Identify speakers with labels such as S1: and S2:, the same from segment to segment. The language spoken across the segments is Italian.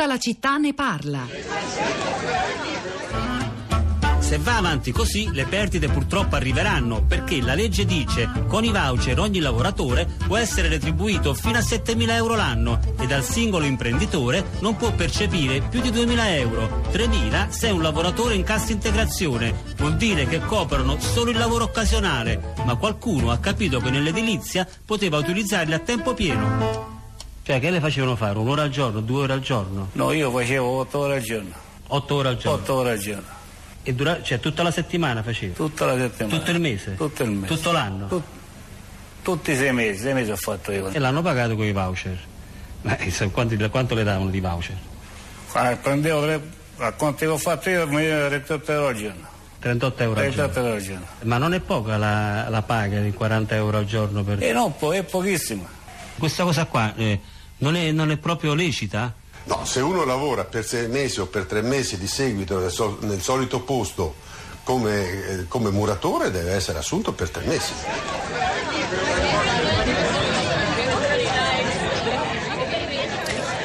S1: Tutta la città ne parla.
S2: Se va avanti così, le perdite purtroppo arriveranno, perché la legge dice con i voucher ogni lavoratore può essere retribuito fino a 7.000 euro l'anno e dal singolo imprenditore non può percepire più di 2.000 euro. 3.000 se è un lavoratore in cassa integrazione. Vuol dire che coprono solo il lavoro occasionale, ma qualcuno ha capito che nell'edilizia poteva utilizzarli a tempo pieno. Cioè, che le facevano fare? Un'ora al giorno, due ore al giorno?
S3: No, io facevo otto ore al giorno.
S2: Otto ore al giorno?
S3: Otto ore al giorno.
S2: E dura- cioè tutta la settimana facevo?
S3: Tutta la settimana.
S2: Tutto il mese?
S3: Tutto il mese.
S2: Tutto l'anno?
S3: Tut- tutti i sei mesi, sei mesi ho fatto io.
S2: E l'hanno pagato con i voucher? Ma eh, quanti- quanto le davano di voucher?
S3: Quando prendevo, le- a quanto ho fatto io, mi dava 38 euro al giorno.
S2: 38 euro al
S3: 38
S2: giorno?
S3: euro al giorno.
S2: Ma non è poca la, la paga di 40 euro al giorno per...
S3: E no, po- è pochissimo.
S2: Questa cosa qua eh, non, è, non è proprio lecita?
S4: No, se uno lavora per sei mesi o per tre mesi di seguito nel, sol- nel solito posto come, eh, come muratore deve essere assunto per tre mesi.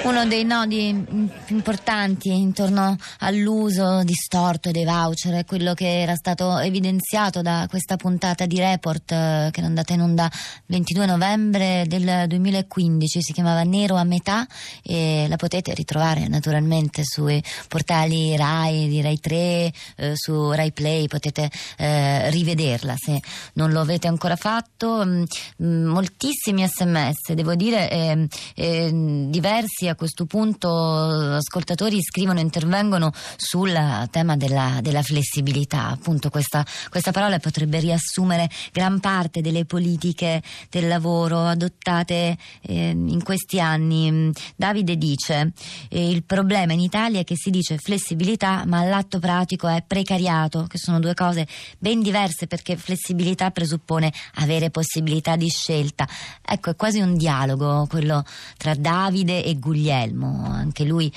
S5: Uno dei nodi più importanti intorno all'uso distorto dei voucher è quello che era stato evidenziato da questa puntata di report eh, che è andata in onda il 22 novembre del 2015, si chiamava Nero a metà e la potete ritrovare naturalmente sui portali Rai, di Rai 3, eh, su Rai Play, potete eh, rivederla se non lo avete ancora fatto. Mm, mm, moltissimi sms, devo dire, eh, diversi a questo punto ascoltatori scrivono intervengono sul tema della, della flessibilità. Appunto, questa, questa parola potrebbe riassumere gran parte delle politiche del lavoro adottate eh, in questi anni. Mm, Davide dice: eh, il problema in Italia è che si dice flessibilità, ma all'atto pratico è precariato, che sono due cose ben diverse perché flessibilità presuppone avere possibilità di scelta. Ecco, è quasi un dialogo quello tra Davide e Guglielmo, anche lui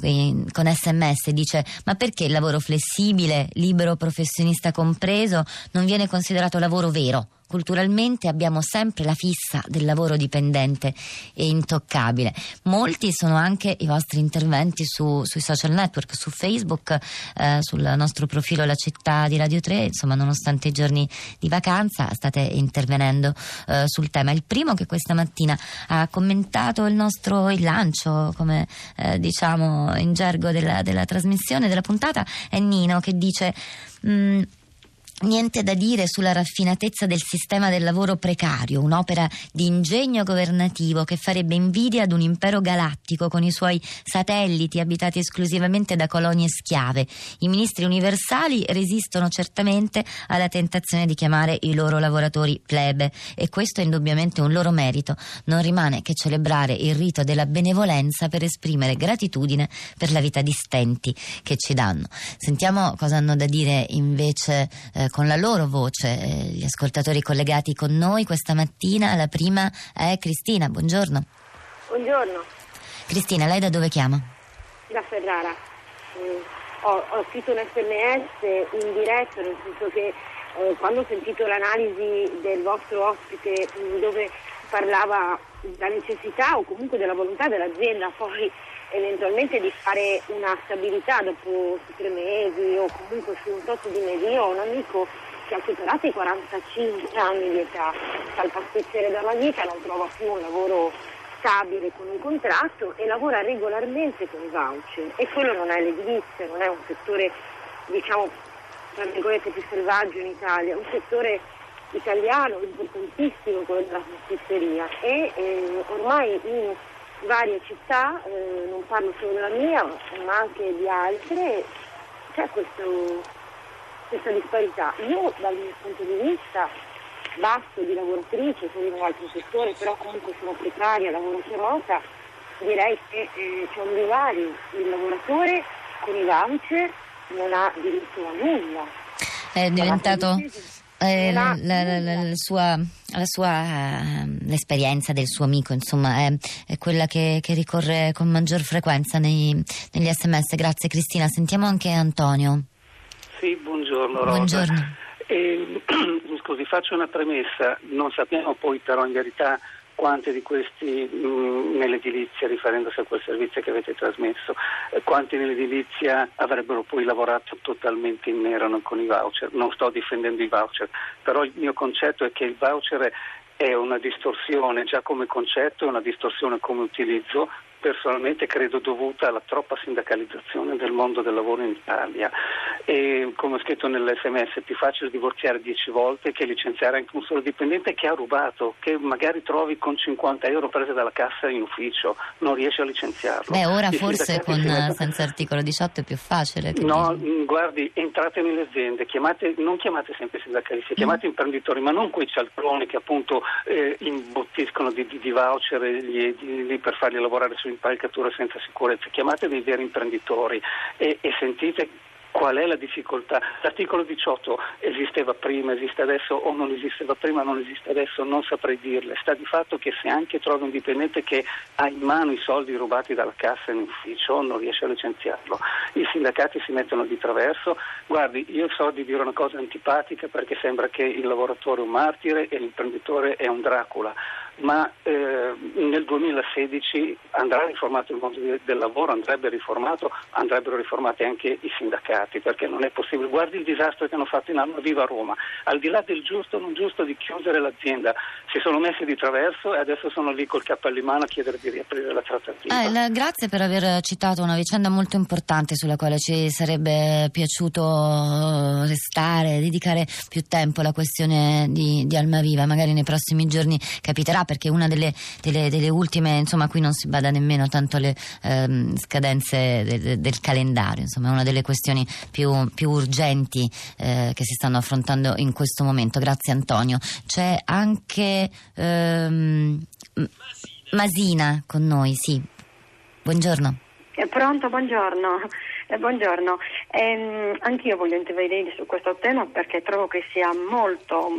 S5: eh, con sms dice ma perché il lavoro flessibile, libero professionista compreso, non viene considerato lavoro vero? Culturalmente abbiamo sempre la fissa del lavoro dipendente e intoccabile. Molti sono anche i vostri interventi su- sui social network, su Facebook, eh, sul nostro profilo La Città di Radio 3, insomma nonostante i giorni di vacanza state intervenendo eh, sul tema. Il primo che questa mattina ha commentato il nostro il lancio, come eh, diciamo in gergo della, della trasmissione, della puntata, è Nino che dice... "Mm, Niente da dire sulla raffinatezza del sistema del lavoro precario, un'opera di ingegno governativo che farebbe invidia ad un impero galattico con i suoi satelliti abitati esclusivamente da colonie schiave. I ministri universali resistono certamente alla tentazione di chiamare i loro lavoratori plebe e questo è indubbiamente un loro merito. Non rimane che celebrare il rito della benevolenza per esprimere gratitudine per la vita di stenti che ci danno. Sentiamo cosa hanno da dire invece eh, con la loro voce eh, gli ascoltatori collegati con noi questa mattina. La prima è Cristina, buongiorno.
S6: Buongiorno,
S5: Cristina, lei da dove chiama?
S6: da Ferrara. Mm, ho, ho scritto un sms in diretta, nel senso che eh, quando ho sentito l'analisi del vostro ospite mm, dove parlava della necessità o comunque della volontà dell'azienda poi eventualmente di fare una stabilità dopo tre mesi o comunque su un tot di mesi, io ho un amico che ha superato i 45 anni di età, fa il pasticcere dalla vita, non trova più un lavoro stabile con un contratto e lavora regolarmente con i voucher. E quello non è l'edilizia, non è un settore diciamo tra virgolette più selvaggio in Italia, è un settore italiano importantissimo quello della pasticceria. E eh, ormai in varie città, eh, non parlo solo della mia ma anche di altre, c'è questo- questa disparità. Io dal mio punto di vista basso di lavoratrice, sono in un altro settore, però comunque sono precaria, lavoro remota, direi che eh, c'è un divario, il lavoratore con i voucher non ha diritto a nulla.
S5: È diventato eh, la, la- la- la-
S6: nulla.
S5: la sua, la sua, ehm, l'esperienza del suo amico, insomma, è, è quella che, che ricorre con maggior frequenza nei- negli sms. Grazie Cristina. Sentiamo anche Antonio.
S7: Sì, buongiorno Rosa.
S5: Buongiorno.
S7: Eh, scusi, faccio una premessa, non sappiamo poi però in verità quanti di questi nell'edilizia, riferendosi a quel servizio che avete trasmesso, eh, quanti nell'edilizia avrebbero poi lavorato totalmente in nero non con i voucher. Non sto difendendo i voucher, però il mio concetto è che il voucher è una distorsione già come concetto, è una distorsione come utilizzo personalmente credo dovuta alla troppa sindacalizzazione del mondo del lavoro in Italia e come ho scritto nell'SMS è più facile divorziare dieci volte che licenziare anche un solo dipendente che ha rubato, che magari trovi con 50 euro prese dalla cassa in ufficio, non riesci a licenziarlo.
S5: Beh, ora I forse con, mettono... senza articolo 18 è più facile.
S7: No, dici. Mm, guardi, entrate nelle aziende, chiamate, non chiamate sempre sindacalisti, chiamate mm. imprenditori, ma non quei cialtroni che appunto eh, imbottiscono di, di, di voucher gli, di, per farli lavorare su impalcatura senza sicurezza, chiamate dei veri imprenditori e, e sentite qual è la difficoltà. L'articolo 18 esisteva prima, esiste adesso o non esisteva prima, non esiste adesso, non saprei dirle. Sta di fatto che se anche trovi un dipendente che ha in mano i soldi rubati dalla cassa in ufficio non riesce a licenziarlo. I sindacati si mettono di traverso. Guardi, io so di dire una cosa antipatica perché sembra che il lavoratore è un martire e l'imprenditore è un Dracula ma eh, nel 2016 andrà riformato il mondo del lavoro, andrebbe riformato, andrebbero riformati anche i sindacati, perché non è possibile. Guardi il disastro che hanno fatto in Alma Viva Roma, al di là del giusto o non giusto di chiudere l'azienda, si sono messi di traverso e adesso sono lì col cappello in mano a chiedere di riaprire la trattativa.
S5: Eh, la, grazie per aver citato una vicenda molto importante sulla quale ci sarebbe piaciuto restare, dedicare più tempo alla questione di, di Almaviva, magari nei prossimi giorni capiterà perché una delle, delle, delle ultime, insomma qui non si bada nemmeno tanto alle ehm, scadenze de, de, del calendario, insomma è una delle questioni più, più urgenti eh, che si stanno affrontando in questo momento. Grazie Antonio. C'è anche ehm, Masina con noi, sì. Buongiorno.
S1: Pronto, buongiorno. Eh, buongiorno, eh, anch'io voglio intervenire su questo tema perché trovo che sia molto,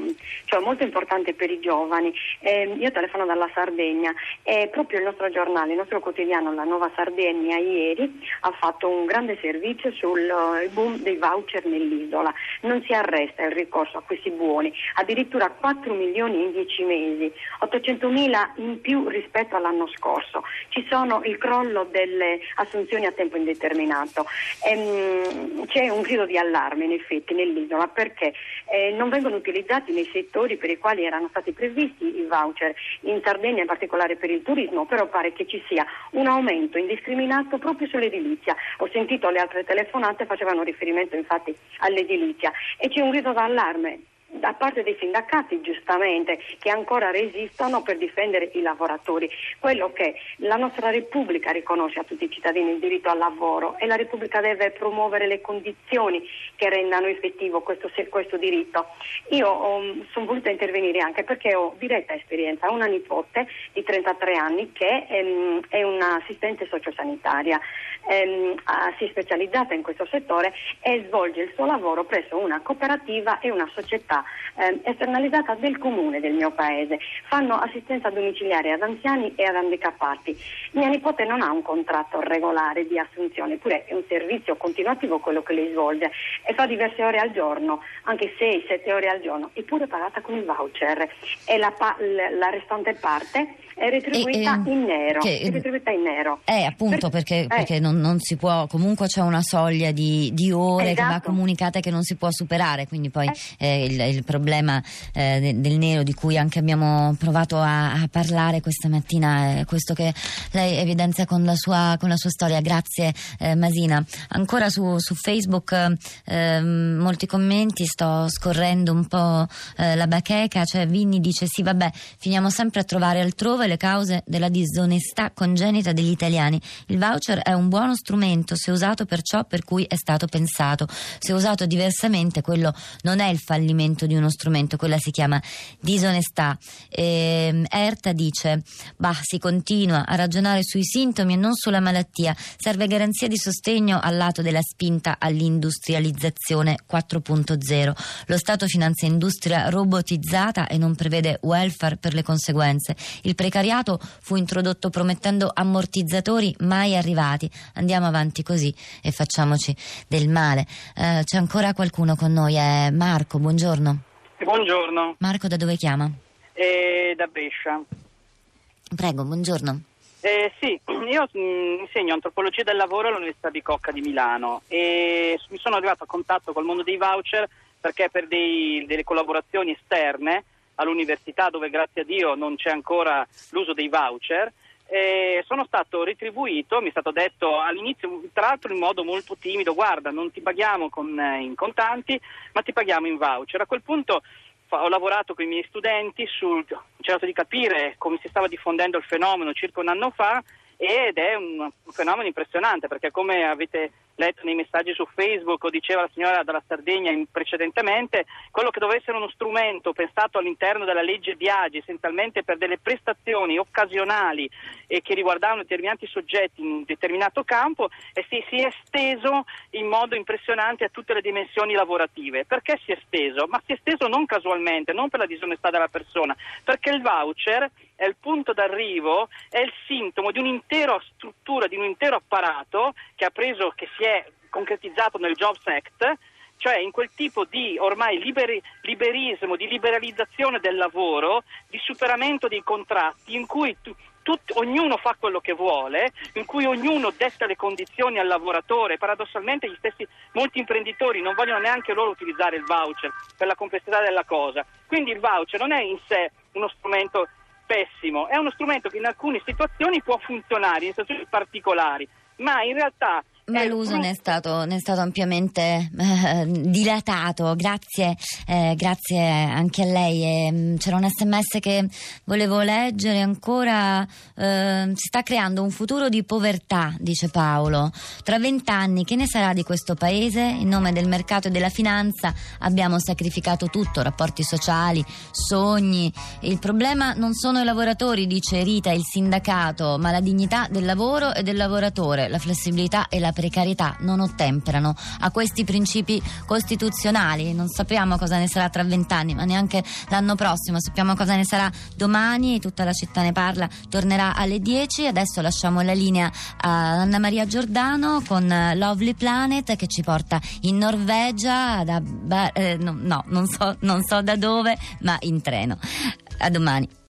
S1: cioè molto importante per i giovani. Eh, io telefono dalla Sardegna e proprio il nostro giornale, il nostro quotidiano La Nuova Sardegna ieri ha fatto un grande servizio sul uh, boom dei voucher nell'isola. Non si arresta il ricorso a questi buoni, addirittura 4 milioni in 10 mesi, 800 mila in più rispetto all'anno scorso. Ci sono il crollo delle assunzioni a tempo indeterminato. Ehm, c'è un grido di allarme in effetti nell'isola perché eh, non vengono utilizzati nei settori per i quali erano stati previsti i voucher, in Sardegna in particolare per il turismo, però pare che ci sia un aumento indiscriminato proprio sull'edilizia. Ho sentito le altre telefonate, facevano riferimento infatti all'edilizia. E c'è un grido d'allarme da parte dei sindacati giustamente che ancora resistono per difendere i lavoratori. Quello che la nostra Repubblica riconosce a tutti i cittadini il diritto al lavoro e la Repubblica deve promuovere le condizioni che rendano effettivo questo, questo diritto. Io um, sono voluta intervenire anche perché ho diretta esperienza, una nipote di 33 anni che um, è un'assistente sociosanitaria, um, si è specializzata in questo settore e svolge il suo lavoro presso una cooperativa e una società eh, esternalizzata del comune del mio paese. Fanno assistenza domiciliare ad anziani e ad handicappati. Mia nipote non ha un contratto regolare di assunzione, eppure è un servizio continuativo quello che lei svolge e fa diverse ore al giorno, anche 6-7 ore al giorno, eppure pagata con il voucher. E la, pa- la restante parte è retribuita e, in nero. Che, è retribuita in nero.
S5: Eh, appunto, per, perché, eh. perché non, non, si può, comunque c'è una soglia di, di ore esatto. che va esatto. comunicata e che non si può superare, quindi poi eh. Eh, il, il, problema eh, del nero di cui anche abbiamo provato a, a, parlare questa mattina è questo che lei evidenzia con la sua, con la sua storia. Grazie eh, Masina. Ancora su, su Facebook ehm, molti commenti, sto scorrendo un po' la bacheca, cioè Vinni dice sì vabbè, finiamo sempre a trovare altrove le cause della disonestà congenita degli italiani. Il voucher è un buono strumento se usato per ciò per cui è stato pensato. Se usato diversamente, quello non è il fallimento di uno strumento, quella si chiama disonestà. E, Erta dice: Bah, si continua a ragionare sui sintomi e non sulla malattia. Serve garanzia di sostegno al lato della spinta all'industrializzazione 4.0. Lo Stato finanzia industria robotizzata e non prevede welfare per le conseguenze. Il precariato precariato fu introdotto promettendo ammortizzatori mai arrivati. Andiamo avanti così e facciamoci del male. Eh, c'è ancora qualcuno con noi, è Marco, buongiorno.
S8: Buongiorno.
S5: Marco da dove chiama?
S8: Eh, da Brescia.
S5: Prego, buongiorno.
S8: Eh, sì, io mh, insegno antropologia del lavoro all'Università di Cocca di Milano e mi sono arrivato a contatto col mondo dei voucher perché per dei, delle collaborazioni esterne all'università dove grazie a Dio non c'è ancora l'uso dei voucher eh, sono stato retribuito, mi è stato detto all'inizio, tra l'altro in modo molto timido, guarda non ti paghiamo con, eh, in contanti ma ti paghiamo in voucher. A quel punto ho lavorato con i miei studenti, sul, ho cercato di capire come si stava diffondendo il fenomeno circa un anno fa ed è un, un fenomeno impressionante perché come avete letto nei messaggi su Facebook o diceva la signora dalla Sardegna precedentemente, quello che doveva essere uno strumento pensato all'interno della legge Biagi essenzialmente per delle prestazioni occasionali e che riguardavano determinati soggetti in un determinato campo e si, si è esteso in modo impressionante a tutte le dimensioni lavorative. Perché si è esteso? Ma si è esteso non casualmente, non per la disonestà della persona, perché il voucher è il punto d'arrivo, è il sintomo di un'intera struttura, di un intero apparato che ha preso, che si è concretizzato nel Jobs Act, cioè in quel tipo di ormai liberi, liberismo, di liberalizzazione del lavoro, di superamento dei contratti in cui tu, tut, ognuno fa quello che vuole, in cui ognuno desta le condizioni al lavoratore. Paradossalmente stessi molti imprenditori non vogliono neanche loro utilizzare il voucher per la complessità della cosa. Quindi il voucher non è in sé uno strumento pessimo, è uno strumento che in alcune situazioni può funzionare, in situazioni particolari, ma in realtà
S5: ma l'uso ne è, stato, ne è stato ampiamente eh, dilatato, grazie, eh, grazie anche a lei. Eh, c'era un sms che volevo leggere ancora, ehm, si sta creando un futuro di povertà, dice Paolo. Tra vent'anni che ne sarà di questo paese? In nome del mercato e della finanza abbiamo sacrificato tutto, rapporti sociali, sogni. Il problema non sono i lavoratori, dice Rita, il sindacato, ma la dignità del lavoro e del lavoratore, la flessibilità e la precarietà non ottemperano a questi principi costituzionali. Non sappiamo cosa ne sarà tra vent'anni, ma neanche l'anno prossimo. Sappiamo cosa ne sarà domani. Tutta la città ne parla. Tornerà alle 10. Adesso lasciamo la linea a Anna Maria Giordano con Lovely Planet che ci porta in Norvegia. Da, eh, no, no non, so, non so da dove, ma in treno. A domani.